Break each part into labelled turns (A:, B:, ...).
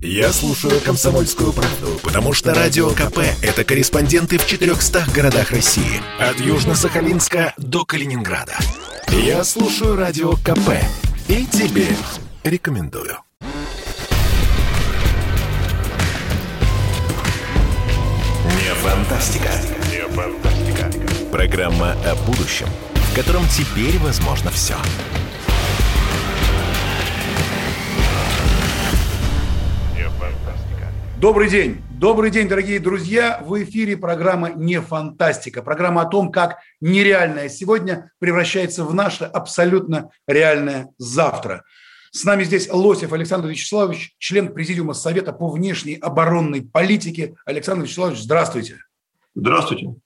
A: Я слушаю «Комсомольскую правду», потому что «Радио КП» — это корреспонденты в 400 городах России. От Южно-Сахалинска до Калининграда. Я слушаю «Радио КП» и тебе рекомендую. Не фантастика. Не фантастика. Программа о будущем, в котором теперь возможно все.
B: Добрый день. Добрый день, дорогие друзья. В эфире программа «Не фантастика». Программа о том, как нереальное сегодня превращается в наше абсолютно реальное завтра. С нами здесь Лосев Александр Вячеславович, член Президиума Совета по внешней оборонной политике. Александр Вячеславович, здравствуйте.
C: Здравствуйте.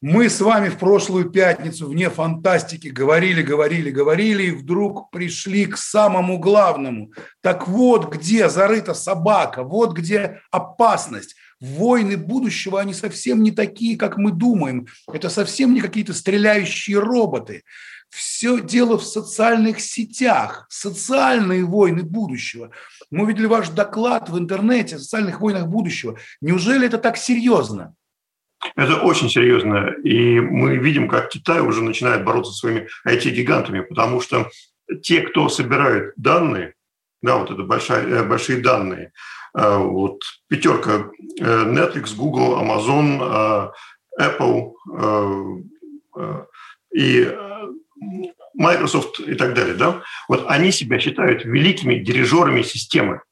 B: Мы с вами в прошлую пятницу вне фантастики говорили, говорили, говорили, и вдруг пришли к самому главному. Так вот, где зарыта собака, вот где опасность. Войны будущего, они совсем не такие, как мы думаем. Это совсем не какие-то стреляющие роботы. Все дело в социальных сетях, социальные войны будущего. Мы видели ваш доклад в интернете о социальных войнах будущего. Неужели это так серьезно?
C: Это очень серьезно. И мы видим, как Китай уже начинает бороться со своими IT-гигантами, потому что те, кто собирают данные, да, вот это большая, э, большие данные, э, вот пятерка э, Netflix, Google, Amazon, Apple и Microsoft и так далее, да, вот они себя считают великими дирижерами системы.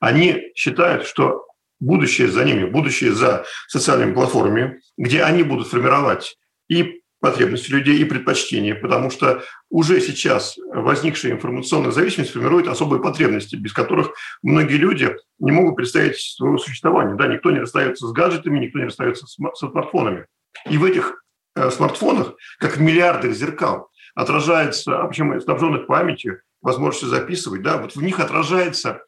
C: Они считают, что будущее за ними, будущее за социальными платформами, где они будут формировать и потребности людей и предпочтения, потому что уже сейчас возникшая информационная зависимость формирует особые потребности, без которых многие люди не могут представить своего существования. Да, никто не расстается с гаджетами, никто не расстается с смартфонами. И в этих э, смартфонах, как в миллиардах зеркал, отражается, а причем снабженных памятью, возможностью записывать, да, вот в них отражается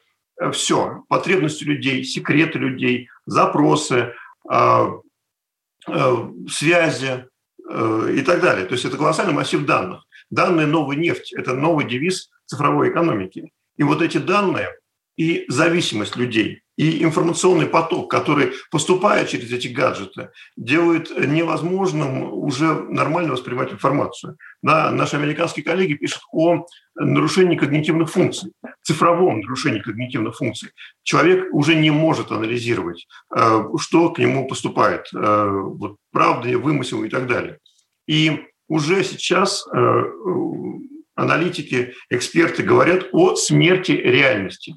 C: все, потребности людей, секреты людей, запросы, а, э, связи э, и так далее. То есть это колоссальный массив данных. Данные – новая нефть, это новый девиз цифровой экономики. И вот эти данные и зависимость людей, и информационный поток, который, поступая через эти гаджеты, делает невозможным уже нормально воспринимать информацию. Да, наши американские коллеги пишут о нарушении когнитивных функций, цифровом нарушении когнитивных функций. Человек уже не может анализировать, э, что к нему поступает, э, вот, правда, вымысел и так далее. И уже сейчас э, аналитики, эксперты говорят о смерти реальности.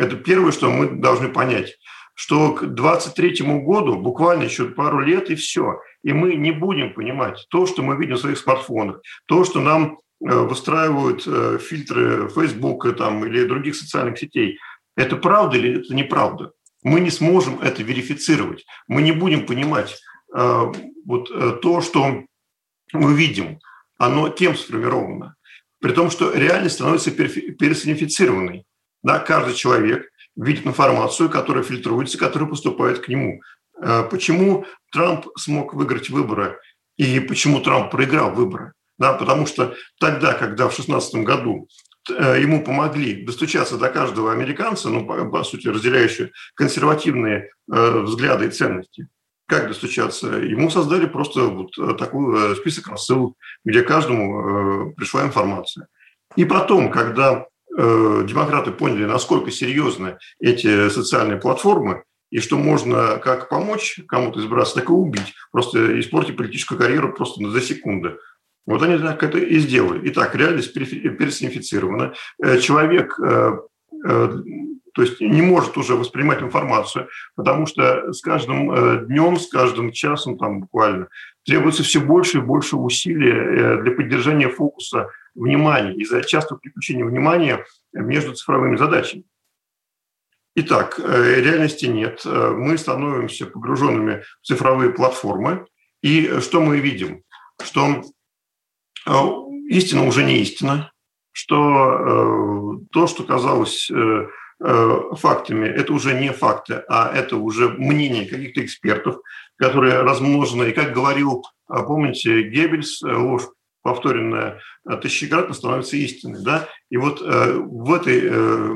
C: Это первое, что мы должны понять, что к 2023 году буквально еще пару лет и все. И мы не будем понимать то, что мы видим в своих смартфонах, то, что нам э, выстраивают э, фильтры Facebook там, или других социальных сетей. Это правда или это неправда? Мы не сможем это верифицировать. Мы не будем понимать э, вот то, что мы видим. Оно тем сформировано. При том, что реальность становится персонифицированной. Да, каждый человек видит информацию, которая фильтруется, которая поступает к нему. Э, почему Трамп смог выиграть выборы и почему Трамп проиграл выборы? Да, потому что тогда, когда в 2016 году э, ему помогли достучаться до каждого американца, ну, по, по сути, разделяющего консервативные э, взгляды и ценности, как достучаться? Ему создали просто вот такой список рассылок, где каждому пришла информация. И потом, когда Э, демократы поняли, насколько серьезны эти социальные платформы, и что можно как помочь кому-то избраться, так и убить, просто испортить политическую карьеру просто за секунды. Вот они так это и сделали. Итак, реальность персонифицирована. Э, человек э, то есть не может уже воспринимать информацию, потому что с каждым днем, с каждым часом там буквально требуется все больше и больше усилий для поддержания фокуса внимания, из-за частого переключения внимания между цифровыми задачами. Итак, э, реальности нет. Э, мы становимся погруженными в цифровые платформы. И что мы видим? Что э, истина уже не истина, что то, что казалось фактами, это уже не факты, а это уже мнение каких-то экспертов, которые размножены. И как говорил, помните, Геббельс, ложь повторенная тысячекратно становится истиной. Да? И вот э, в этой э,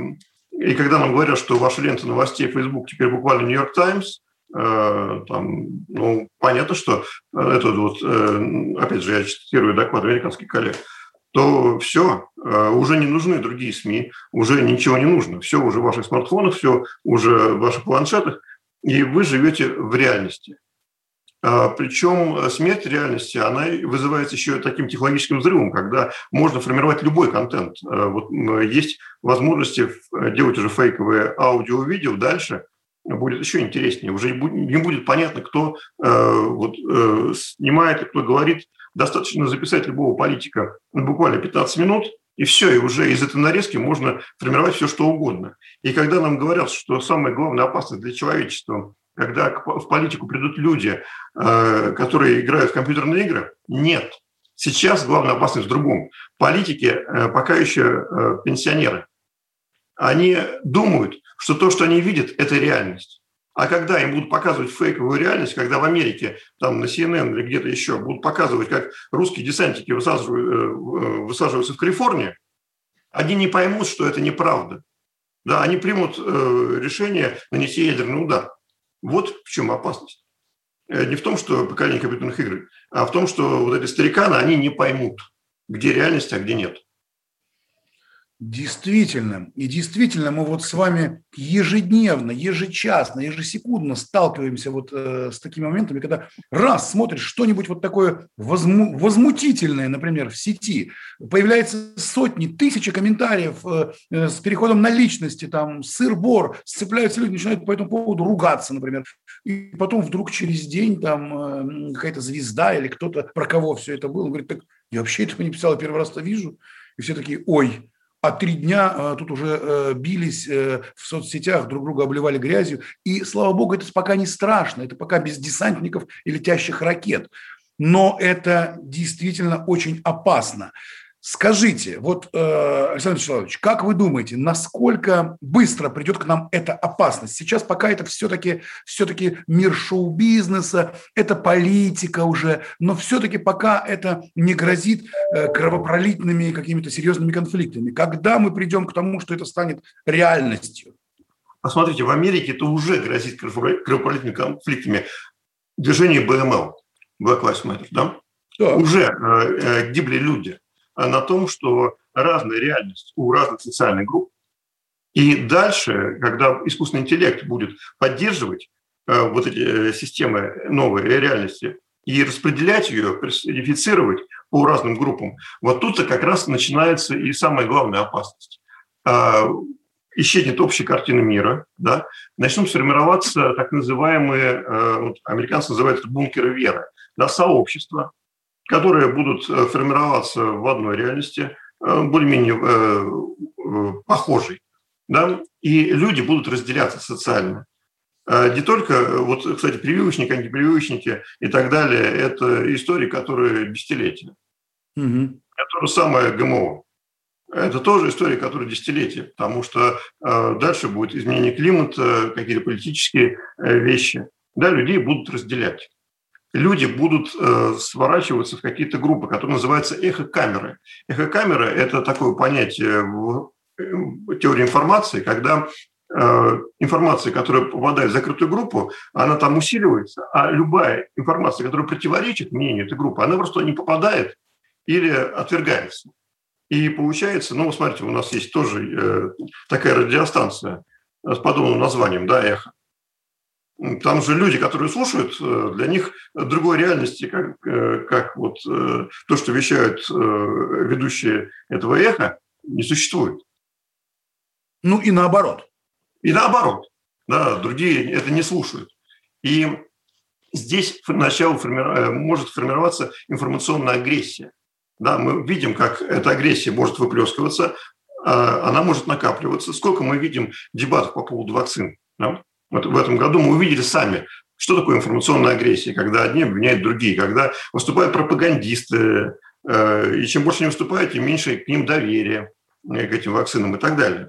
C: И когда нам говорят, что ваша лента новостей Facebook теперь буквально Нью-Йорк Таймс, э, там, ну, понятно, что это вот, э, опять же, я цитирую доклад американских коллег, то все, э, уже не нужны другие СМИ, уже ничего не нужно. Все уже в ваших смартфонах, все уже в ваших планшетах, и вы живете в реальности. А, Причем смерть реальности, она вызывается еще таким технологическим взрывом, когда можно формировать любой контент. Э, вот есть возможности делать уже фейковые аудио-видео дальше, будет еще интереснее. Уже не будет понятно, кто э, вот, снимает кто говорит – достаточно записать любого политика буквально 15 минут, и все, и уже из этой нарезки можно формировать все, что угодно. И когда нам говорят, что самая главная опасность для человечества, когда в политику придут люди, э, которые играют в компьютерные игры, нет. Сейчас главная опасность в другом. Политики э, пока еще э, пенсионеры. Они думают, что то, что они видят, это реальность. А когда им будут показывать фейковую реальность, когда в Америке, там на CNN или где-то еще будут показывать, как русские э, высаживаются в Калифорнии, они не поймут, что это неправда. Да, они примут решение нанести ядерный удар. Вот в чем опасность. Не в том, что поколение компьютерных игр, а в том, что вот эти стариканы, они не поймут, где реальность, а где нет.
B: Действительно. И действительно мы вот с вами ежедневно, ежечасно, ежесекундно сталкиваемся вот э, с такими моментами, когда раз смотришь что-нибудь вот такое возму- возмутительное, например, в сети, появляется сотни, тысячи комментариев э, э, с переходом на личности, там, сыр-бор, сцепляются люди, начинают по этому поводу ругаться, например. И потом вдруг через день там э, какая-то звезда или кто-то, про кого все это было, говорит, так я вообще этого не писал, я первый раз это вижу. И все такие, ой, а три дня э, тут уже э, бились э, в соцсетях, друг друга обливали грязью. И, слава богу, это пока не страшно, это пока без десантников и летящих ракет. Но это действительно очень опасно. Скажите, вот, э, Александр Вячеславович, как вы думаете, насколько быстро придет к нам эта опасность? Сейчас пока это все-таки все мир шоу-бизнеса, это политика уже, но все-таки пока это не грозит э, кровопролитными какими-то серьезными конфликтами. Когда мы придем к тому, что это станет реальностью?
C: Посмотрите, в Америке это уже грозит кровопролитными конфликтами. Движение БМЛ, Black Lives Matter, да? да. Уже э, гибли люди а на том, что разная реальность у разных социальных групп. И дальше, когда искусственный интеллект будет поддерживать э, вот эти э, системы новой реальности и распределять ее, персонифицировать по разным группам, вот тут-то как раз начинается и самая главная опасность. А, исчезнет общая картина мира, да, начнут формироваться так называемые, э, вот, американцы называют это бункеры веры, да, сообщества, которые будут э, формироваться в одной реальности, э, более-менее э, похожей. Да? И люди будут разделяться социально. Не только, вот, кстати, прививочники, антипрививочники и так далее, это истории, которые десятилетия. Угу. Это то же самое ГМО. Это тоже история, которая десятилетия, потому что дальше будет изменение климата, какие-то политические вещи. Да, людей будут разделять люди будут э, сворачиваться в какие-то группы, которые называются эхокамеры. Эхокамера – это такое понятие в теории информации, когда э, информация, которая попадает в закрытую группу, она там усиливается, а любая информация, которая противоречит мнению этой группы, она просто не попадает или отвергается. И получается, ну, смотрите, у нас есть тоже э, такая радиостанция с подобным названием, да, «Эхо». Там же люди, которые слушают, э, для них другой реальности, как, э, как вот э, то, что вещают ведущие этого эха, не существует.
B: Ну и наоборот.
C: И наоборот. Да, другие это не слушают. И здесь начало форми... может формироваться информационная агрессия. Да, мы видим, как эта агрессия может выплескиваться, а она может накапливаться. Сколько мы видим дебатов по поводу вакцин. Да? Вот в этом году мы увидели сами, что такое информационная агрессия, когда одни обвиняют другие, когда выступают пропагандисты, э, и чем больше они выступают, тем меньше к ним доверия э, к этим вакцинам и так далее.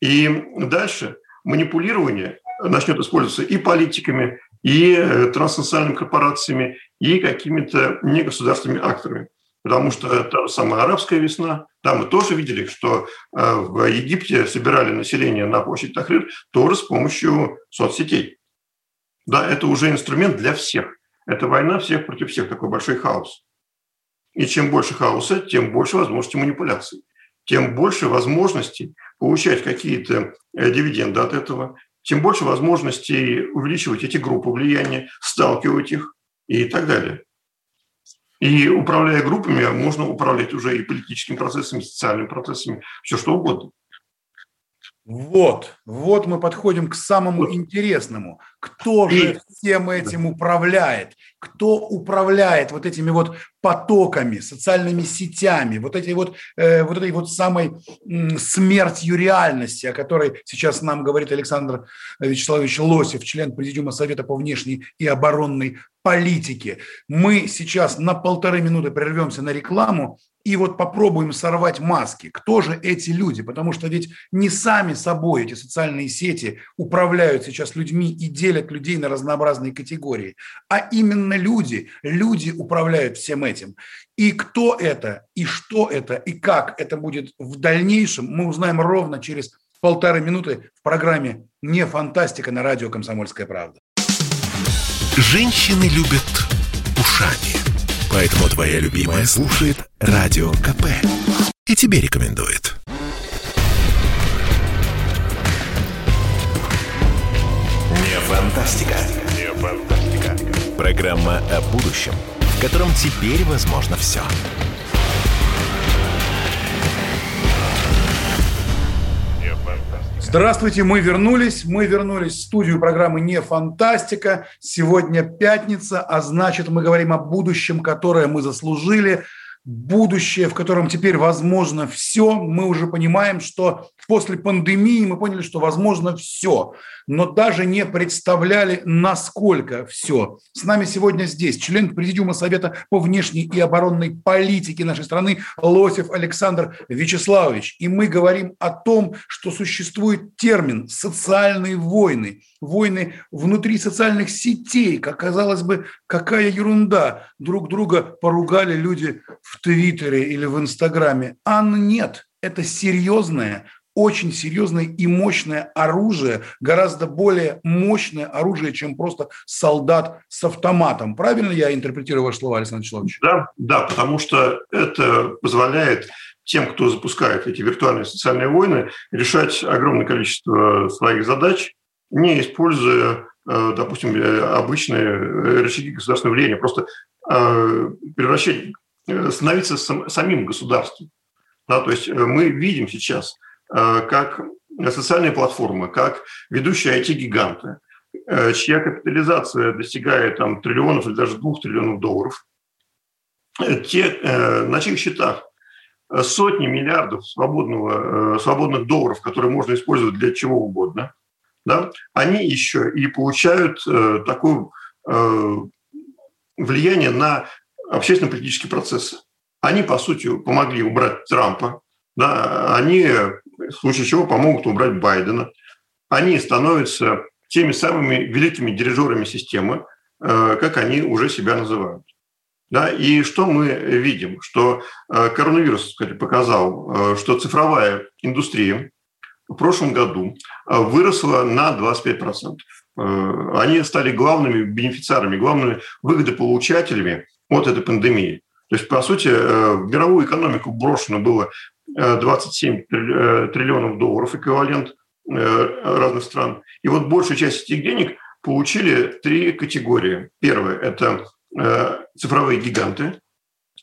C: И дальше манипулирование начнет использоваться и политиками, и э, транснациональными корпорациями, и какими-то негосударственными акторами. Потому что та самая арабская весна, там мы тоже видели, что э, в Египте собирали население на площадь Тахрир тоже с помощью соцсетей. Да, это уже инструмент для всех. Это война всех против всех, такой большой хаос. И чем больше хаоса, тем больше возможностей манипуляций, тем больше возможностей получать какие-то э, дивиденды от этого, тем больше возможностей увеличивать эти группы влияния, сталкивать их и так далее. И управляя группами, можно управлять уже и политическими процессами, и социальными процессами, все что угодно.
B: Вот, вот мы подходим к самому интересному. Кто же всем этим управляет? Кто управляет вот этими вот потоками, социальными сетями, вот этой вот, э, вот этой вот самой э, смертью реальности, о которой сейчас нам говорит Александр Вячеславович Лосев, член Президиума Совета по внешней и оборонной политике. Мы сейчас на полторы минуты прервемся на рекламу, и вот попробуем сорвать маски. Кто же эти люди? Потому что ведь не сами собой эти социальные сети управляют сейчас людьми и делят людей на разнообразные категории, а именно люди. Люди управляют всем этим. И кто это, и что это, и как это будет в дальнейшем, мы узнаем ровно через полторы минуты в программе «Не фантастика» на радио «Комсомольская правда».
A: Женщины любят ушами. Поэтому твоя любимая слушает Радио КП. И тебе рекомендует. Не фантастика. Не фантастика. Программа о будущем, в котором теперь возможно все.
B: Здравствуйте, мы вернулись. Мы вернулись в студию программы «Не фантастика». Сегодня пятница, а значит, мы говорим о будущем, которое мы заслужили – будущее, в котором теперь возможно все. Мы уже понимаем, что после пандемии мы поняли, что возможно все, но даже не представляли, насколько все. С нами сегодня здесь член Президиума Совета по внешней и оборонной политике нашей страны Лосев Александр Вячеславович. И мы говорим о том, что существует термин «социальные войны», войны внутри социальных сетей. Как казалось бы, какая ерунда. Друг друга поругали люди в Твиттере или в Инстаграме. А нет, это серьезное, очень серьезное и мощное оружие, гораздо более мощное оружие, чем просто солдат с автоматом. Правильно я интерпретирую ваши слова, Александр Вячеславович?
C: Да, да, потому что это позволяет тем, кто запускает эти виртуальные социальные войны, решать огромное количество своих задач, не используя, э, допустим, э, обычные рычаги государственного влияния, просто э, превращать, становиться самим государством. Да, то есть мы видим сейчас, как социальные платформы, как ведущие IT-гиганты, чья капитализация достигает там, триллионов или даже двух триллионов долларов, те, на чьих счетах сотни миллиардов свободного, свободных долларов, которые можно использовать для чего угодно, да, они еще и получают э, такое э, влияние на общественно-политические процессы. Они, по сути, помогли убрать Трампа, да, они, в случае чего, помогут убрать Байдена. Они становятся теми самыми великими дирижерами системы, э, как они уже себя называют. Да, и что мы видим? Что э, коронавирус кстати, показал, э, что цифровая индустрия, в прошлом году выросла на 25%. Э, они стали главными бенефициарами, главными выгодополучателями от этой пандемии. То есть, по сути, э, в мировую экономику брошено было 27 триллионов долларов, эквивалент разных стран. И вот большая часть этих денег получили три категории. Первое – это цифровые гиганты,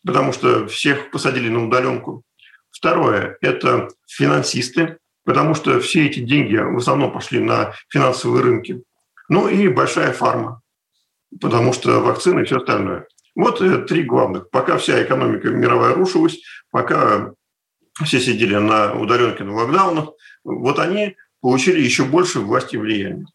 C: потому что всех посадили на удаленку. Второе – это финансисты, потому что все эти деньги в основном пошли на финансовые рынки. Ну и большая фарма, потому что вакцины и все остальное. Вот э, три главных. Пока вся экономика мировая рушилась, пока все сидели на удаленке, на локдаунах, вот они получили еще больше власти и влияния.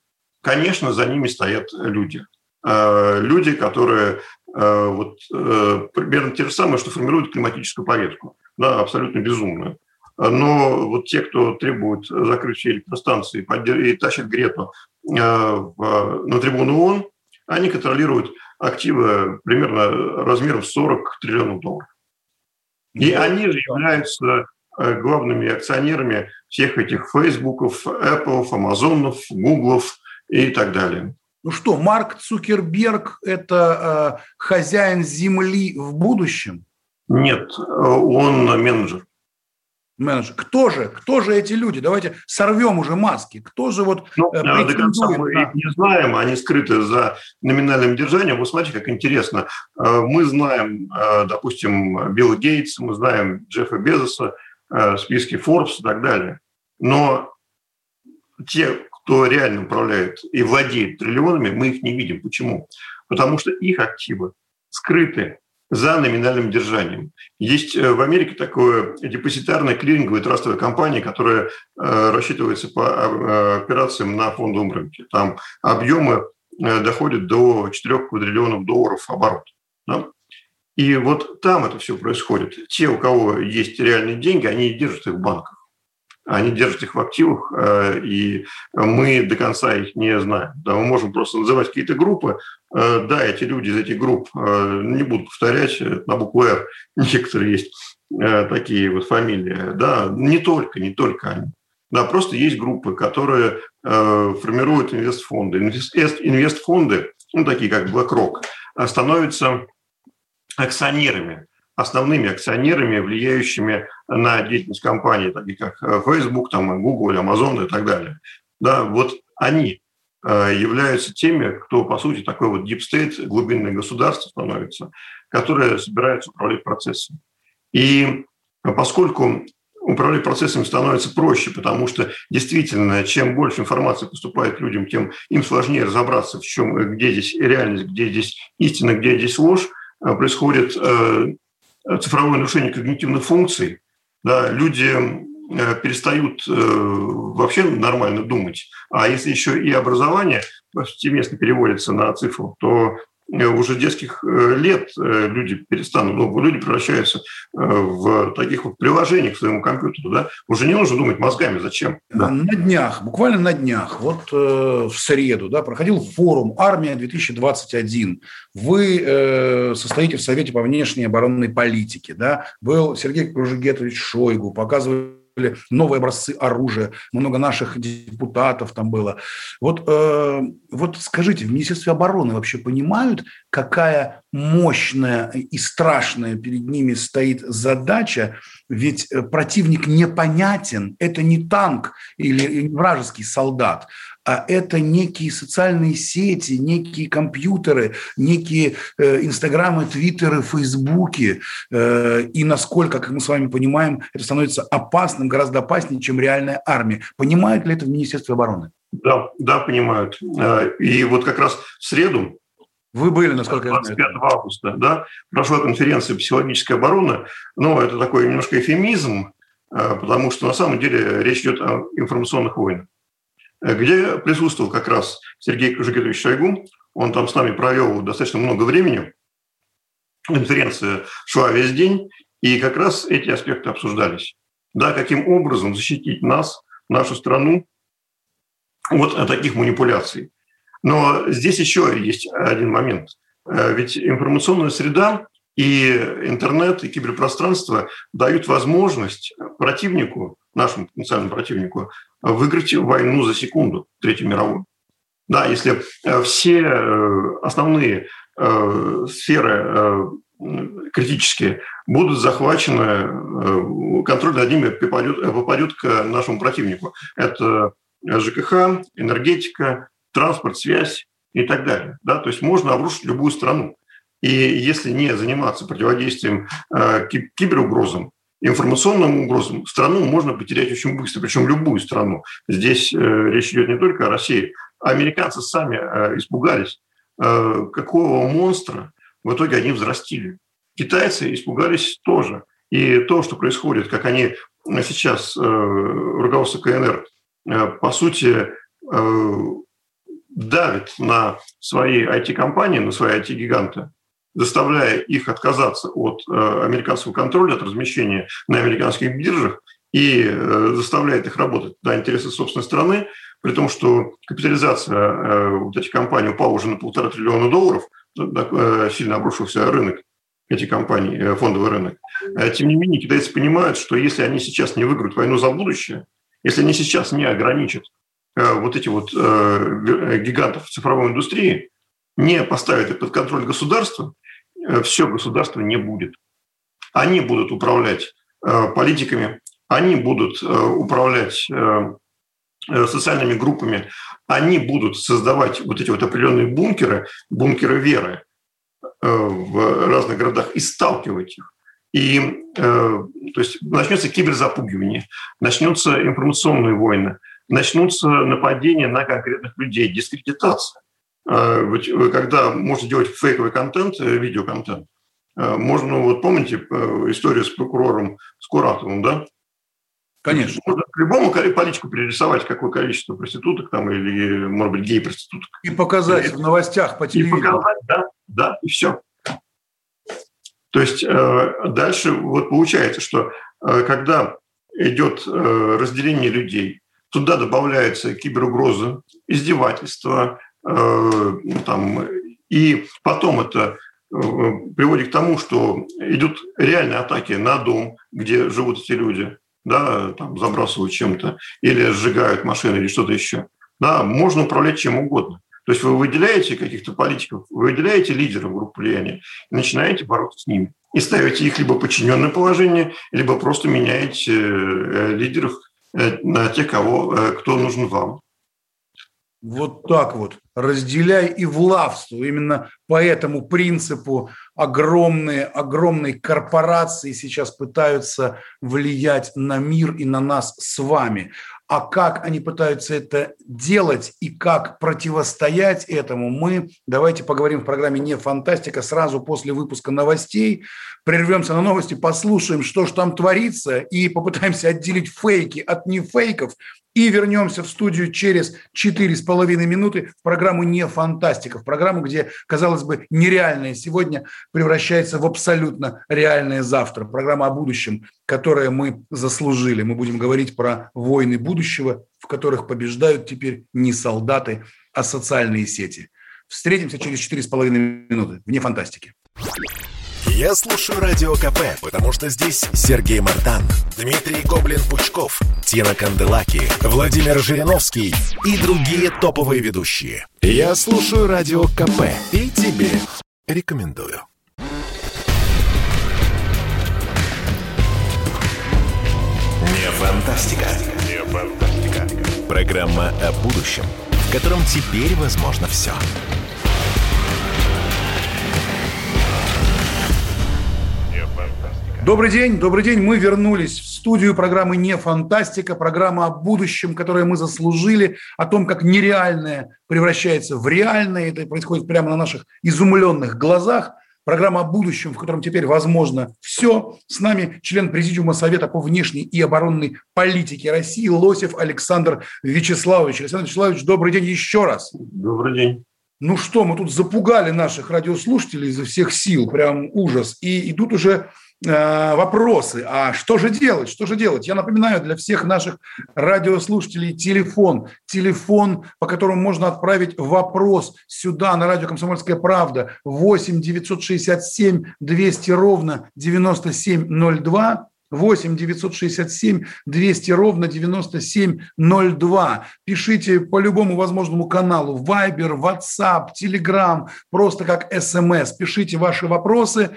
C: Конечно, за ними стоят люди. Э, люди, которые э, вот, примерно те же самые, что формируют климатическую повестку. Да, абсолютно безумную. Но вот те, кто требует закрыть все электростанции и тащит Грету на трибуну ООН, они контролируют активы примерно размером 40 триллионов долларов. И да. они же являются э, главными акционерами всех этих Фейсбуков, Apple, Амазонов, Гуглов и так далее.
B: Ну что, Марк Цукерберг – это э, хозяин земли в будущем?
C: Нет, он менеджер.
B: Менеджер. Кто же? Кто же эти люди? Давайте сорвем уже маски. Кто же вот
C: ну, э, до конца мы на... не знаем, они скрыты за номинальным держанием. Вы смотрите, как интересно. Э, мы знаем, э, допустим, Билла Гейтса, мы знаем Джеффа Безоса, списки Forbes и так далее. Но те, кто реально управляет и владеет триллионами, мы их не видим. Почему? Потому что их активы скрыты за номинальным держанием. Есть э, в Америке такое депозитарная клиринговая трастовая компания, которая э, рассчитывается по э, операциям на фондовом рынке. Там объемы доходят до 4 квадриллионов долларов оборот. Да? И вот там это все происходит. Те, у кого есть реальные деньги, они держат их в банках они держат их в активах, э, и мы до конца их не знаем. Да, мы можем просто называть какие-то группы. Э, да, эти люди из этих групп, э, не буду повторять, на букву «Р» некоторые есть такие вот фамилии. Да, не только, не только они. Да, просто есть группы, которые формируют инвестфонды. Инвестфонды, ну, такие как BlackRock, становятся акционерами основными акционерами, влияющими на деятельность компании, такие как э, Facebook, там, Google, Amazon и так далее. Да, вот они э, являются теми, кто, по сути, такой вот state, глубинное государство становится, которое собирается управлять процессом. И поскольку управлять процессами становится проще, потому что действительно, чем больше информации поступает людям, тем им сложнее разобраться, в чем, где здесь реальность, где здесь истина, где здесь ложь, э, происходит цифровое нарушение когнитивных функций, да, люди э, перестают э, вообще нормально думать. А если еще и образование повсеместно переводится на цифру, то Э, уже детских э, лет э, люди перестанут, ну, люди превращаются в таких вот приложениях к своему компьютеру, да, уже не нужно думать мозгами, зачем?
B: Да. На днях, буквально на днях, вот э, в среду, да, проходил форум «Армия-2021». Вы э, состоите в Совете по внешней оборонной политике, да, был Сергей Кружегетович Шойгу, показывали новые образцы оружия, много наших депутатов там было. Вот, э, вот скажите, в Министерстве обороны вообще понимают, какая мощная и страшная перед ними стоит задача, ведь э, противник непонятен, это не танк или вражеский солдат, а это некие социальные сети, некие компьютеры, некие э, инстаграмы, твиттеры, фейсбуки. Э, и насколько, как мы с вами понимаем, это становится опасным, гораздо опаснее, чем реальная армия. Понимают ли это в Министерстве обороны?
C: Да, да, понимают. Э, и вот как раз в среду
B: вы были, насколько
C: 25 я знаю. 25 августа, да, прошла конференция «Психологическая оборона». Но это такой немножко эфемизм, потому что на самом деле речь идет о информационных войнах где присутствовал как раз Сергей Кожегетович Шойгу. Он там с нами провел достаточно много времени. Конференция шла весь день, и как раз эти аспекты обсуждались. Да, каким образом защитить нас, нашу страну от таких манипуляций. Но здесь еще есть один момент. Э, ведь информационная среда и интернет, и киберпространство дают возможность противнику, нашему потенциальному противнику, выиграть войну за секунду, Третью мировую. Да, если э, все э, основные э, сферы критические будут захвачены, контроль над ними попадет, попадет к нашему противнику. Это ЖКХ, энергетика, транспорт, связь и так далее. Да? То есть можно обрушить любую страну. И если не заниматься противодействием киберугрозам, информационным угрозам страну можно потерять очень быстро, причем любую страну. Здесь э, речь идет не только о России. Американцы сами э, испугались, э, какого монстра в итоге они взрастили. Китайцы испугались тоже. И то, что происходит, как они сейчас, руководство КНР, по сути, давит на свои IT-компании, на свои IT-гиганты, заставляя их отказаться от э, американского контроля, от размещения на американских биржах и э, заставляет их работать на интересы собственной страны, при том, что капитализация э, вот этих компаний упала уже на полтора триллиона долларов, сильно обрушился рынок. эти компании, э, фондовый рынок. Э, тем не менее, китайцы понимают, что если они сейчас не выиграют войну за будущее, если они сейчас не ограничат вот эти вот гигантов цифровой индустрии, не поставят их под контроль государства, все государство не будет. Они будут управлять политиками, они будут управлять социальными группами, они будут создавать вот эти вот определенные бункеры, бункеры веры э, в разных городах и сталкивать их. И э, то есть начнется киберзапугивание, начнутся информационные войны, начнутся нападения на конкретных людей, дискредитация. Э, когда можно делать фейковый контент, видеоконтент, можно, вот помните историю с прокурором Скуратовым, да?
B: Конечно.
C: Можно к любому политику перерисовать, какое количество проституток там или, может быть, гей-проституток.
B: И показать и, в новостях по телевизору. И показать,
C: да, да, и все. То есть э, дальше вот получается, что э, когда идет э, разделение людей, туда добавляется киберугроза, издевательства, там, и потом это приводит к тому, что идут реальные атаки на дом, где живут эти люди, да, там забрасывают чем-то, или сжигают машины, или что-то еще. Да, можно управлять чем угодно. То есть вы выделяете каких-то политиков, вы выделяете лидеров групп влияния начинаете бороться с ними. И ставите их либо подчиненное положение, либо просто меняете э, лидеров э, на тех, кого, э, кто нужен вам.
B: Вот так вот. Разделяй и влавствуй. Именно по этому принципу огромные, огромные корпорации сейчас пытаются влиять на мир и на нас с вами. А как они пытаются это делать и как противостоять этому, мы давайте поговорим в программе «Не фантастика» сразу после выпуска новостей. Прервемся на новости, послушаем, что же там творится, и попытаемся отделить фейки от нефейков. И вернемся в студию через 4,5 минуты в программу «Не фантастика», в программу, где, казалось бы, нереальное сегодня превращается в абсолютно реальное завтра. Программа о будущем, которое мы заслужили. Мы будем говорить про войны будущего, в которых побеждают теперь не солдаты, а социальные сети. Встретимся через 4,5 минуты. Вне фантастики.
A: Я слушаю Радио КП, потому что здесь Сергей Мартан, Дмитрий Гоблин-Пучков, Тина Канделаки, Владимир Жириновский и другие топовые ведущие. Я слушаю Радио КП и тебе рекомендую. Не фантастика. Не фантастика. Программа о будущем, в котором теперь возможно все. Все.
B: Добрый день, добрый день. Мы вернулись в студию программы «Не фантастика», программа о будущем, которое мы заслужили, о том, как нереальное превращается в реальное. Это происходит прямо на наших изумленных глазах. Программа о будущем, в котором теперь возможно все. С нами член Президиума Совета по внешней и оборонной политике России Лосев Александр Вячеславович. Александр Вячеславович, добрый день еще раз.
C: Добрый день.
B: Ну что, мы тут запугали наших радиослушателей изо всех сил, прям ужас. И идут уже вопросы. А что же делать? Что же делать? Я напоминаю для всех наших радиослушателей телефон. Телефон, по которому можно отправить вопрос сюда, на радио «Комсомольская правда». 8 967 200 ровно 9702. 8 967 200 ровно 9702. Пишите по любому возможному каналу. Viber, WhatsApp, Telegram, просто как смс. Пишите ваши вопросы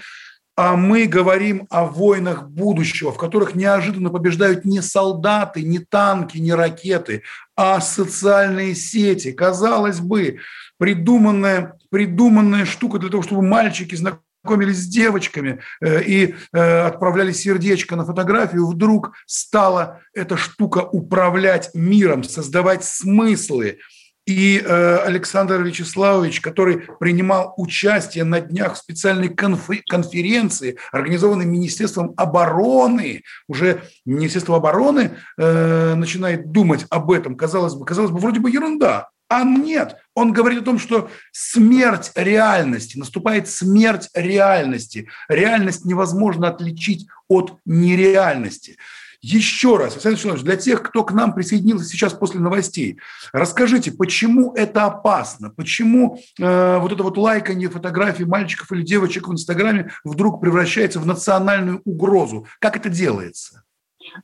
B: а мы говорим о войнах будущего, в которых неожиданно побеждают не солдаты, не танки, не ракеты, а социальные сети. Казалось бы, придуманная, придуманная штука для того, чтобы мальчики знакомились с девочками э, и э, отправляли сердечко на фотографию, вдруг стала эта штука управлять миром, создавать смыслы, и э, Александр Вячеславович, который принимал участие на днях в специальной конференции, организованной Министерством обороны, уже Министерство обороны э, начинает думать об этом, казалось бы, казалось бы, вроде бы ерунда, а нет, он говорит о том, что смерть реальности, наступает смерть реальности. Реальность невозможно отличить от нереальности. Еще раз, Александр Вячеславович, для тех, кто к нам присоединился сейчас после новостей, расскажите, почему это опасно? Почему э, вот это вот лайканье фотографий мальчиков или девочек в Инстаграме вдруг превращается в национальную угрозу? Как это делается?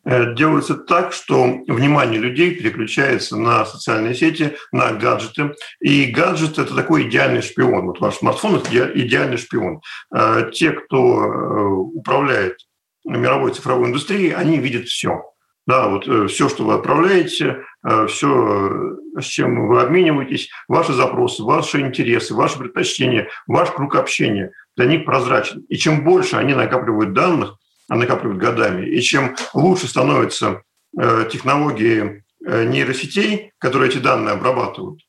C: Э, делается так, что внимание людей переключается на социальные сети, на гаджеты. И гаджет – это такой идеальный шпион. Вот ваш смартфон – это идеальный шпион. Э, те, кто э, управляет мировой цифровой индустрией, они видят все. Да, вот все, что вы отправляете, все, с чем вы обмениваетесь, ваши запросы, ваши интересы, ваши предпочтения, ваш круг общения для них прозрачен. И чем больше они накапливают данных, накапливают годами. И чем лучше становятся э, технологии э, нейросетей, которые эти данные обрабатывают,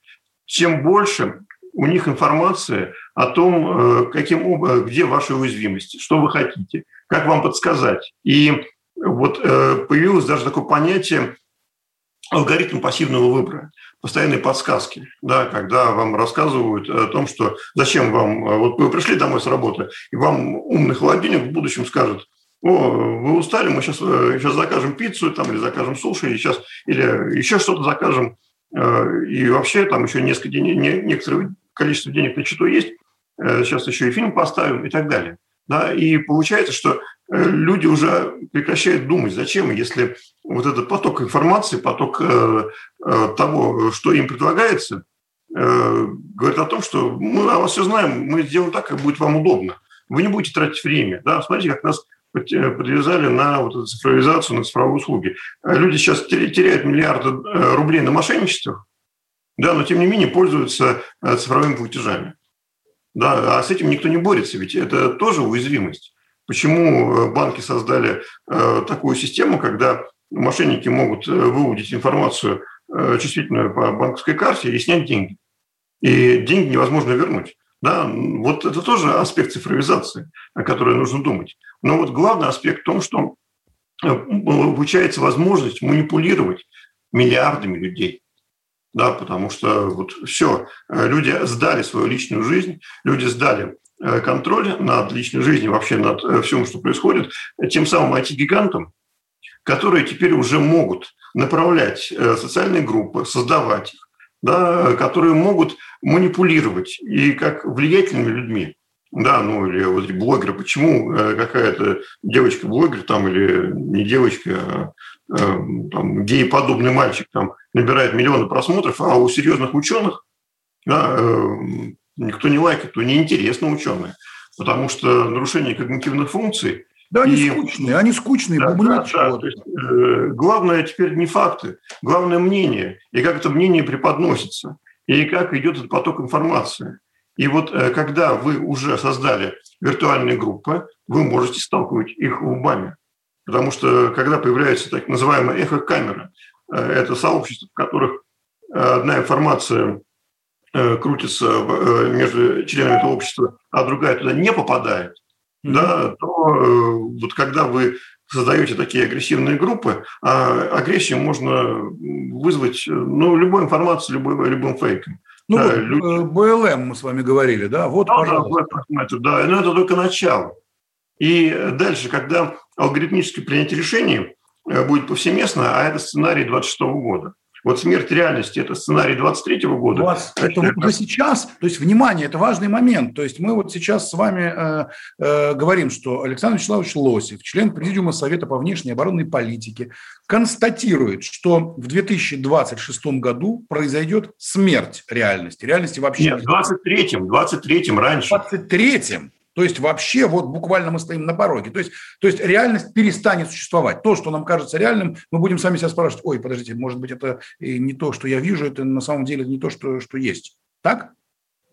C: чем больше у них информация о том, э, каким, где ваши уязвимости, что вы хотите, как вам подсказать. И вот появилось даже такое понятие алгоритм пассивного выбора, постоянные подсказки, да, когда вам рассказывают о том, что зачем вам, вот вы пришли домой с работы, и вам умный холодильник в будущем скажет, о, вы устали, мы сейчас, сейчас э, закажем пиццу там, или закажем суши, и сейчас, или еще что-то закажем, э, и вообще там еще несколько денег, некоторое количество денег на счету есть, э, сейчас еще и фильм поставим и так далее. Да, и получается, что люди уже прекращают думать, зачем, если вот этот поток информации, поток того, что им предлагается, говорит о том, что мы о вас все знаем, мы сделаем так, как будет вам удобно. Вы не будете тратить время. Да? Смотрите, как нас подвязали на вот эту цифровизацию, на цифровые услуги. Люди сейчас теряют миллиарды э, рублей на мошенничествах, да, но тем не менее пользуются э, цифровыми платежами. Да, а с этим никто не борется, ведь это тоже уязвимость. Почему э, банки создали такую систему, когда мошенники могут выудить информацию чувствительную по банковской карте и снять деньги? И деньги невозможно вернуть. Да, вот это тоже аспект цифровизации, о которой нужно думать. Но вот главный аспект в том, что э, получается возможность манипулировать миллиардами людей. Да, потому что вот все, э, люди сдали свою личную жизнь, люди сдали э, контроль над личной жизнью, вообще над всем, что происходит, тем самым IT-гигантам, которые теперь уже могут направлять социальные группы, создавать их, да, которые могут манипулировать и как влиятельными людьми. Да, ну или вот блогеры, почему э, какая-то девочка-блогер там или не девочка, а э, там, гей-подобный мальчик там набирает миллионы просмотров, а у серьезных ученых да, э, никто не лайкает, то неинтересно ученые, потому что нарушение когнитивных функций
B: да, они и... скучные, они скучные, да,
C: да, да, то есть, э, главное теперь не факты, главное мнение, и как это мнение преподносится, и как идет этот поток информации. И вот э, когда вы уже создали виртуальные группы, вы можете сталкивать их лбами. Потому что когда появляется так называемая эхо-камера, э, это сообщество, в которых одна информация э, крутится между членами этого общества, а другая туда не попадает, mm-hmm. да, то вот когда вы создаете такие агрессивные группы, а агрессию можно вызвать ну, любой информацией, любой, любым фейком.
B: Ну, да, вот, люди... БЛМ мы с вами говорили, да? Вот, да,
C: пожалуйста. Да, да, но это только начало. И дальше, когда алгоритмическое принятие решений э, будет повсеместно, а это сценарий 26 года, вот смерть реальности – это сценарий 23 -го года. У
B: вас это вот сейчас, то есть, внимание, это важный момент. То есть мы вот сейчас с вами э, э, говорим, что Александр Вячеславович Лосев, член Президиума Совета по внешней оборонной политике, констатирует, что в 2026 году произойдет смерть реальности. Реальности вообще
C: нет. в 23-м, 23-м раньше.
B: В 23-м. То есть вообще вот буквально мы стоим на пороге. То есть, то есть реальность перестанет существовать. То, что нам кажется реальным, мы будем сами себя спрашивать, ой, подождите, может быть, это не то, что я вижу, это на самом деле не то, что, что есть. Так?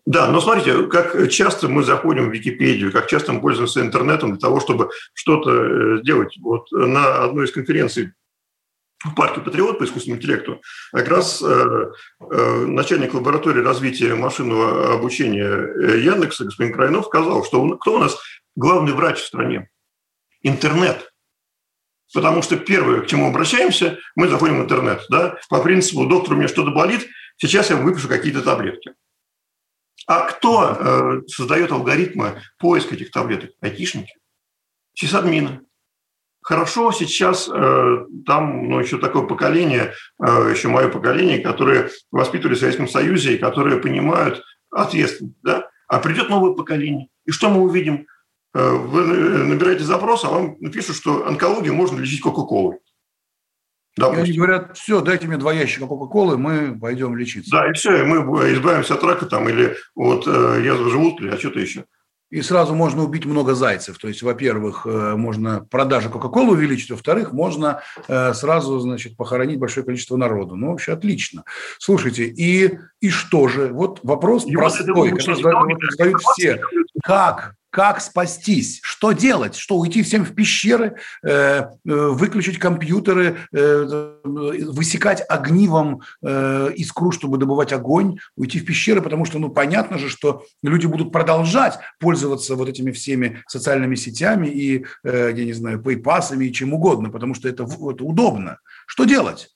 C: Да, но смотрите, как часто мы заходим в Википедию, как часто мы пользуемся интернетом для того, чтобы что-то э, сделать. Вот на одной из конференций в парке «Патриот» по искусственному интеллекту как раз э, э, начальник лаборатории развития машинного обучения э, Яндекса, господин Крайнов, сказал, что он, кто у нас главный врач в стране? Интернет. Потому что первое, к чему обращаемся, мы заходим в интернет. Да? По принципу, доктор, у меня что-то болит, сейчас я выпишу какие-то таблетки. А кто создает алгоритмы поиска этих таблеток? Айтишники. Сисадмины. Хорошо сейчас э, там ну, еще такое поколение, э, еще мое поколение, которые воспитывали в Советском Союзе и которые понимают ответственность. Да? А придет новое поколение. И что мы увидим? Э, вы набираете запрос, а вам напишут, что онкологию можно лечить Кока-Колой.
B: Допустим. И они говорят, все, дайте мне два ящика Кока-Колы, мы пойдем лечиться.
C: Да, и все, и мы избавимся от рака там, или от э, язвы желудка, или от что-то еще.
B: И сразу можно убить много зайцев. То есть, во-первых, э, можно продажи Кока-Колы увеличить, во-вторых, можно э, сразу, значит, похоронить большое количество народу. Ну, вообще отлично. Слушайте, и, и что же? Вот вопрос и простой, вот который задают все. Как как спастись, что делать, что уйти всем в пещеры, э, э, выключить компьютеры, э, высекать огнивом э, искру, чтобы добывать огонь, уйти в пещеры, потому что, ну, понятно же, что люди будут продолжать пользоваться вот этими всеми социальными сетями и, э, я не знаю, пейпасами и чем угодно, потому что это, это удобно. Что делать?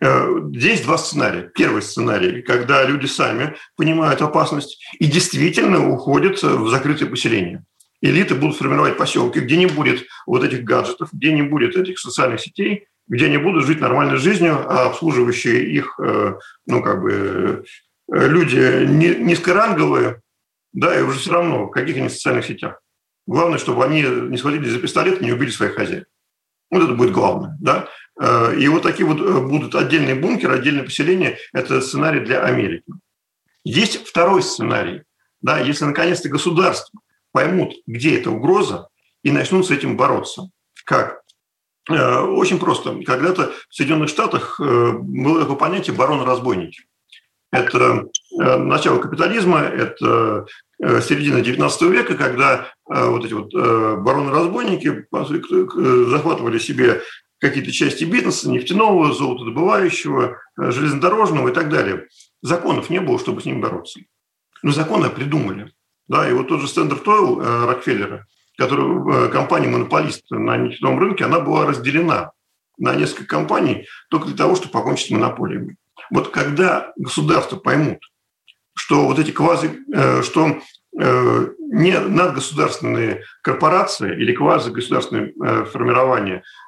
C: Э, здесь два сценария. Первый сценарий, когда люди сами понимают опасность и действительно уходят в закрытые поселения. Элиты будут формировать поселки, где не будет вот этих гаджетов, где не будет этих социальных сетей, где они будут жить нормальной жизнью, а обслуживающие их, э, ну, как бы, э, люди низкоранговые, да, и уже все равно, в каких они социальных сетях. Главное, чтобы они не схватились за пистолет и не убили своих хозяев. Вот это будет главное. Да? Э, и вот такие вот э, будут отдельные бункеры, отдельные поселения. Это сценарий для Америки. Есть второй сценарий. Да, если наконец-то государства поймут, где эта угроза, и начнут с этим бороться. Как? Э, очень просто. Когда-то в Соединенных Штатах было такое понятие барон-разбойники. Это начало капитализма, это середина XIX века, когда вот эти вот бароны-разбойники захватывали себе какие-то части бизнеса, нефтяного, золотодобывающего, э, железнодорожного и так далее. Законов не было, чтобы с ним бороться. Но законы придумали. Да, и вот тот же Ойл э, Рокфеллера, который э, компания-монополист на нефтяном рынке, она была разделена на несколько компаний только для того, чтобы покончить с монополиями. Вот когда государства поймут, что вот эти квази, что не надгосударственные корпорации или квазигосударственные формирования Э,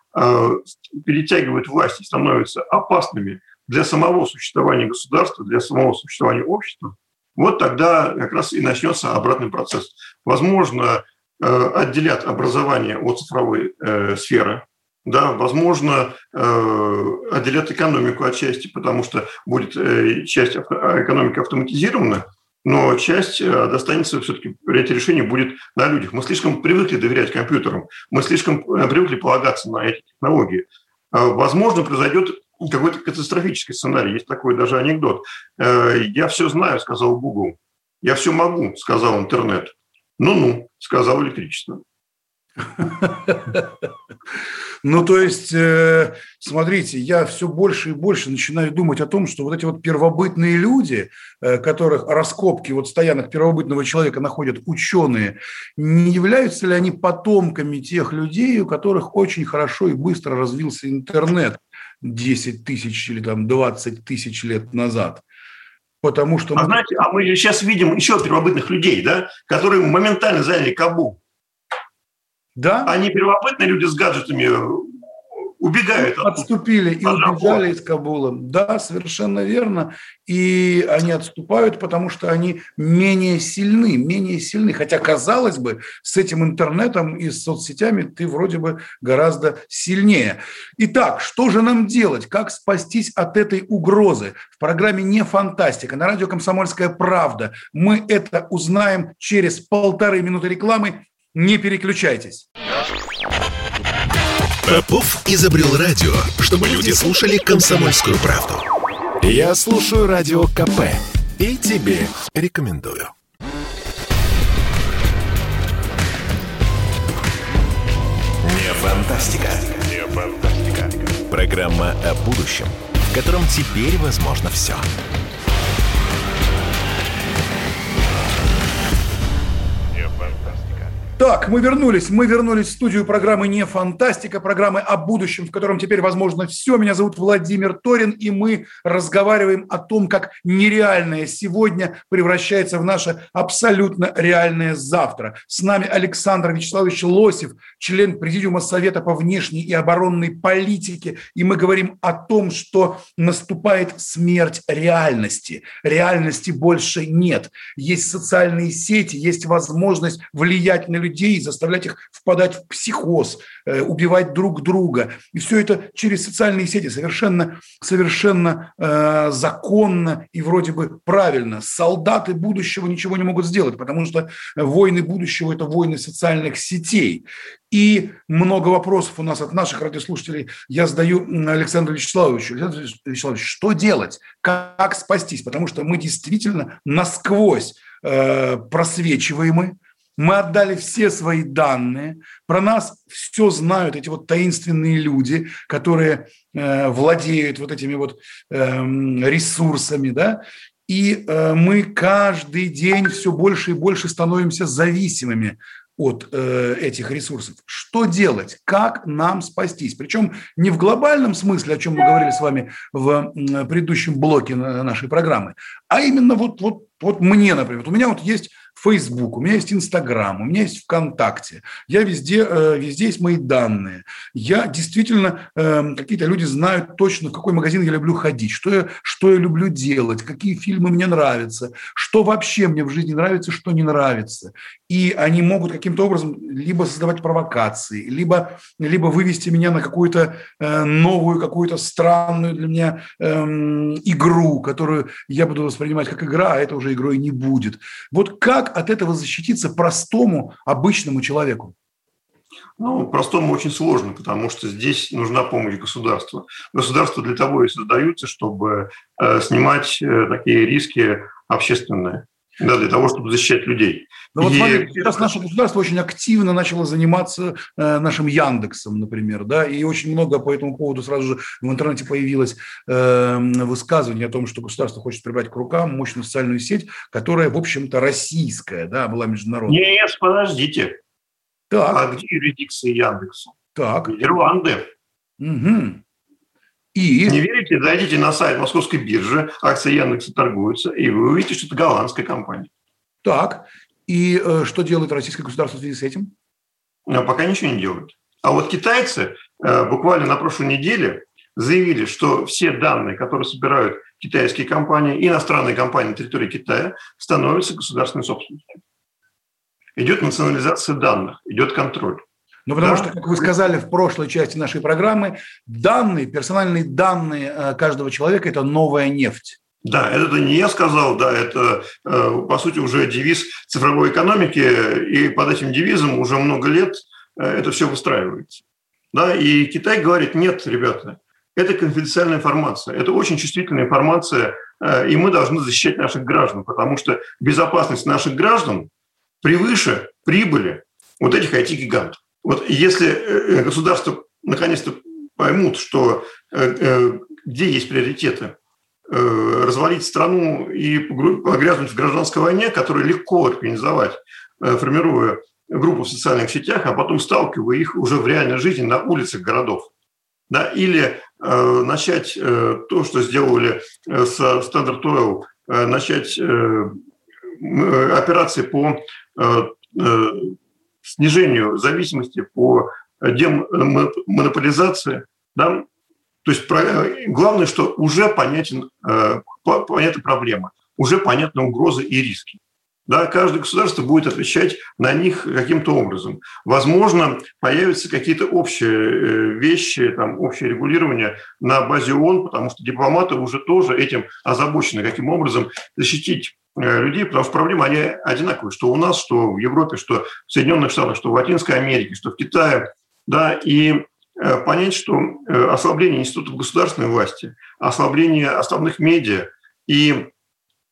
C: перетягивают власть и становятся опасными для самого существования государства, для самого существования общества, вот тогда как раз и начнется обратный процесс. Возможно, э, отделят образование от цифровой э, сферы, да, возможно, отделят экономику от части, потому что будет часть экономики автоматизирована, но часть э, достанется все-таки принятие решений будет на людях. Мы слишком привыкли доверять компьютерам, мы слишком э, привыкли полагаться на эти технологии. Э, возможно, произойдет какой-то катастрофический сценарий. Есть такой даже анекдот. «Я все знаю», — сказал Google. «Я все могу», — сказал интернет. «Ну-ну», — сказал электричество.
B: Ну, то есть, э, смотрите, я все больше и больше начинаю думать о том, что вот эти вот первобытные люди, э, которых раскопки вот стоянок первобытного человека находят ученые, не являются ли они потомками тех людей, у которых очень хорошо и быстро развился интернет 10 тысяч или там 20 тысяч лет назад? Потому что...
C: А, мы... знаете, а мы сейчас видим еще первобытных людей, да, которые моментально заняли Кабул. Да? Они первобытные люди с гаджетами убегают.
B: Отступили и убежали из Кабула. Да, совершенно верно. И они отступают, потому что они менее сильны, менее сильны. Хотя, казалось бы, с этим интернетом и с соцсетями ты вроде бы гораздо сильнее. Итак, что же нам делать? Как спастись от этой угрозы? В программе «Не фантастика» на радио «Комсомольская правда» мы это узнаем через полторы минуты рекламы не переключайтесь.
A: Попов изобрел радио, чтобы люди слушали комсомольскую правду. Я слушаю радио КП и тебе рекомендую. Не фантастика. Не фантастика. Программа о будущем, в котором теперь возможно все.
B: Так, мы вернулись. Мы вернулись в студию программы «Не фантастика», программы о будущем, в котором теперь возможно все. Меня зовут Владимир Торин, и мы разговариваем о том, как нереальное сегодня превращается в наше абсолютно реальное завтра. С нами Александр Вячеславович Лосев, член Президиума Совета по внешней и оборонной политике. И мы говорим о том, что наступает смерть реальности. Реальности больше нет. Есть социальные сети, есть возможность влиять на людей людей, заставлять их впадать в психоз, э, убивать друг друга. И все это через социальные сети совершенно, совершенно э, законно и вроде бы правильно. Солдаты будущего ничего не могут сделать, потому что войны будущего – это войны социальных сетей. И много вопросов у нас от наших радиослушателей я задаю Александру Вячеславовичу. Александр Вячеславович, что делать? Как спастись? Потому что мы действительно насквозь э, просвечиваемы, мы отдали все свои данные, про нас все знают эти вот таинственные люди, которые э, владеют вот этими вот э, ресурсами, да, и э, мы каждый день все больше и больше становимся зависимыми от э, этих ресурсов. Что делать? Как нам спастись? Причем не в глобальном смысле, о чем мы говорили с вами в предыдущем блоке нашей программы, а именно вот, вот, вот мне, например. Вот у меня вот есть Facebook, у меня есть Инстаграм, у меня есть ВКонтакте. Я везде, э, везде есть мои данные. Я действительно, эм, какие-то люди знают точно, в какой магазин я люблю ходить, что я, что я люблю делать, какие фильмы мне нравятся, что вообще мне в жизни нравится, что не нравится. И они могут каким-то образом либо создавать провокации, либо, либо вывести меня на какую-то э, новую, какую-то странную для меня эм, игру, которую я буду воспринимать как игра, а это уже игрой не будет. Вот как от этого защититься простому, обычному человеку?
C: Ну, простому очень сложно, потому что здесь нужна помощь государства. Государство для того и создаются, чтобы э, снимать э, такие риски общественные да, для того, чтобы защищать людей.
B: Ну, вот, и... смотрите, сейчас наше государство очень активно начало заниматься э, нашим Яндексом, например, да, и очень много по этому поводу сразу же в интернете появилось э, высказывание о том, что государство хочет прибрать к рукам мощную социальную сеть, которая, в общем-то, российская, да, была международная.
C: Нет, подождите. Так. А где юрисдикция Яндекса? Так. Нидерланды. Угу. И... Не верите? Зайдите на сайт Московской биржи, акции Яндекса торгуются, и вы увидите, что это голландская компания.
B: Так, и э, что делает российское государство в связи с этим?
C: А пока ничего не делают. А вот китайцы э, буквально на прошлой неделе заявили, что все данные, которые собирают китайские компании, иностранные компании на территории Китая, становятся государственной собственностью. Идет национализация данных, идет контроль.
B: Ну, потому да. что, как вы сказали в прошлой части нашей программы, данные, персональные данные э, каждого человека – это новая нефть.
C: Да, это не я сказал, да, это, э, по сути, уже девиз цифровой экономики, и под этим девизом уже много лет э, это все выстраивается. Да, и Китай говорит, нет, ребята, это конфиденциальная информация, это очень чувствительная информация, и мы должны защищать наших граждан, потому что безопасность наших граждан превыше прибыли вот этих IT-гигантов. Вот если э, государство наконец-то поймут, что э, э, где есть приоритеты, развалить страну и погрязнуть в гражданской войне, которую легко организовать, формируя группу в социальных сетях, а потом сталкивая их уже в реальной жизни на улицах городов. Да, или э, начать э, то, что сделали с Standard Oil, э, начать э, операции по э, снижению зависимости, по демонополизации. Да? То есть главное, что уже понятен, э, понятна проблема, уже понятны угрозы и риски. Да, каждое государство будет отвечать на них каким-то образом. Возможно, появятся какие-то общие э, вещи, там, общее регулирование на базе ООН, потому что дипломаты уже тоже этим озабочены, каким образом защитить людей, потому что проблемы, они одинаковые, что у нас, что в Европе, что в Соединенных Штатах, что в Латинской Америке, что в Китае, да, и э, понять, что э, ослабление институтов государственной власти, ослабление основных медиа и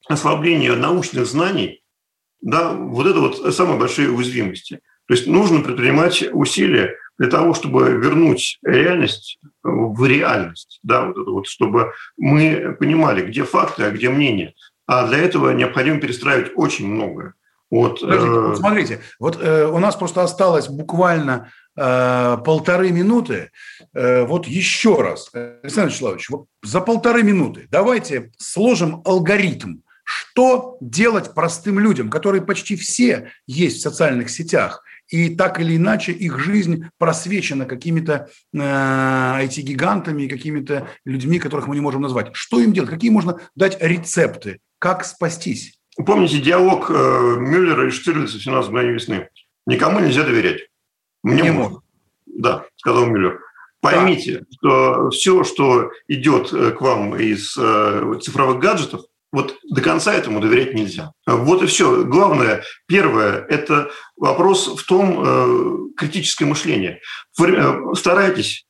C: ослабление научных знаний, да, вот это вот самые большие уязвимости. То есть нужно предпринимать усилия для того, чтобы вернуть реальность в реальность, да, вот это вот, чтобы мы понимали, где факты, а где мнения. А для этого необходимо перестраивать очень многое.
B: Вот, Подождите, э... вот смотрите, вот э, у нас просто осталось буквально э, полторы минуты. Э, вот еще раз, Александр Вячеславович, вот за полторы минуты давайте сложим алгоритм, что делать простым людям, которые почти все есть в социальных сетях, и так или иначе их жизнь просвечена какими-то э, IT-гигантами, какими-то людьми, которых мы не можем назвать. Что им делать? Какие можно дать рецепты? Как спастись?
C: Помните диалог э, Мюллера и Штирлица в 17 мгновений весны? Никому нельзя доверять. Мне не можно. Да, сказал Мюллер. Поймите, да. что все, что идет э, к вам из э, цифровых гаджетов, вот до конца этому доверять нельзя. Вот и все. Главное, первое, это вопрос в том э, критическое мышление. Э, старайтесь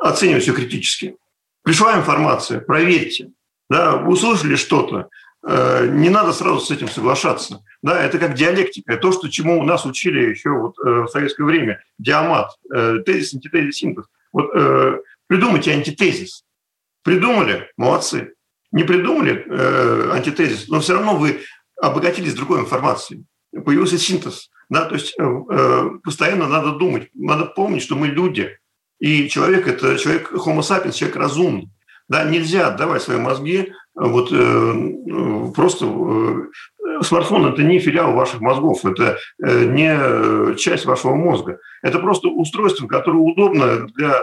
C: оценивать все критически. Пришла информация, проверьте. Да, вы услышали что-то, э, не надо сразу с этим соглашаться. Да, это как диалектика, то, что, чему у нас учили еще вот, э, в советское время, диамат, э, тезис, антитезис, синтез. Вот э, придумайте антитезис. Придумали? Молодцы не придумали э, антитезис, но все равно вы обогатились другой информацией. Появился синтез. Да? То есть э, э, постоянно надо думать, надо помнить, что мы люди. И человек – это человек homo sapiens, человек разумный. Да? Нельзя отдавать свои мозги э, вот, э, просто э, смартфон – это не филиал ваших мозгов, это э, не часть вашего мозга. Это просто устройство, которое удобно для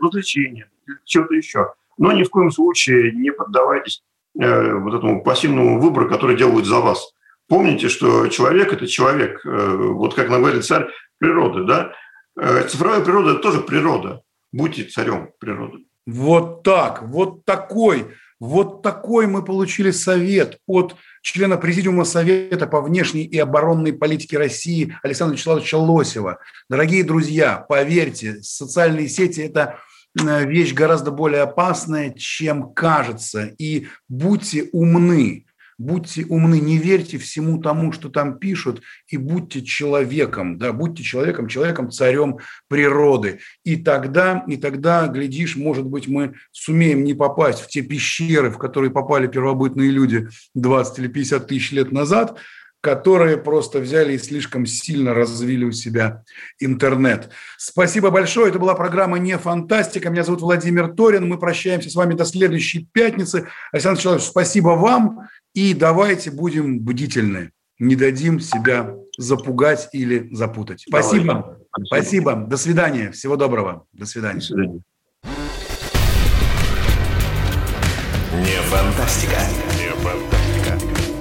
C: развлечения, чего-то еще но ни в коем случае не поддавайтесь э, вот этому пассивному выбору, который делают за вас. Помните, что человек – это человек, э, вот как говорит царь природы, да? Э, цифровая природа – это тоже природа. Будьте царем природы.
B: Вот так, вот такой, вот такой мы получили совет от члена Президиума Совета по внешней и оборонной политике России Александра Вячеславовича Лосева. Дорогие друзья, поверьте, социальные сети – это вещь гораздо более опасная, чем кажется. И будьте умны, будьте умны, не верьте всему тому, что там пишут, и будьте человеком, да, будьте человеком, человеком, царем природы. И тогда, и тогда, глядишь, может быть, мы сумеем не попасть в те пещеры, в которые попали первобытные люди 20 или 50 тысяч лет назад, которые просто взяли и слишком сильно развили у себя интернет. Спасибо большое. Это была программа «Не фантастика». Меня зовут Владимир Торин. Мы прощаемся с вами до следующей пятницы. Александр Человек, спасибо вам. И давайте будем бдительны. Не дадим себя запугать или запутать. Спасибо. Давай. Спасибо. До свидания. Всего доброго. До свидания. До свидания.
A: Не фантастика.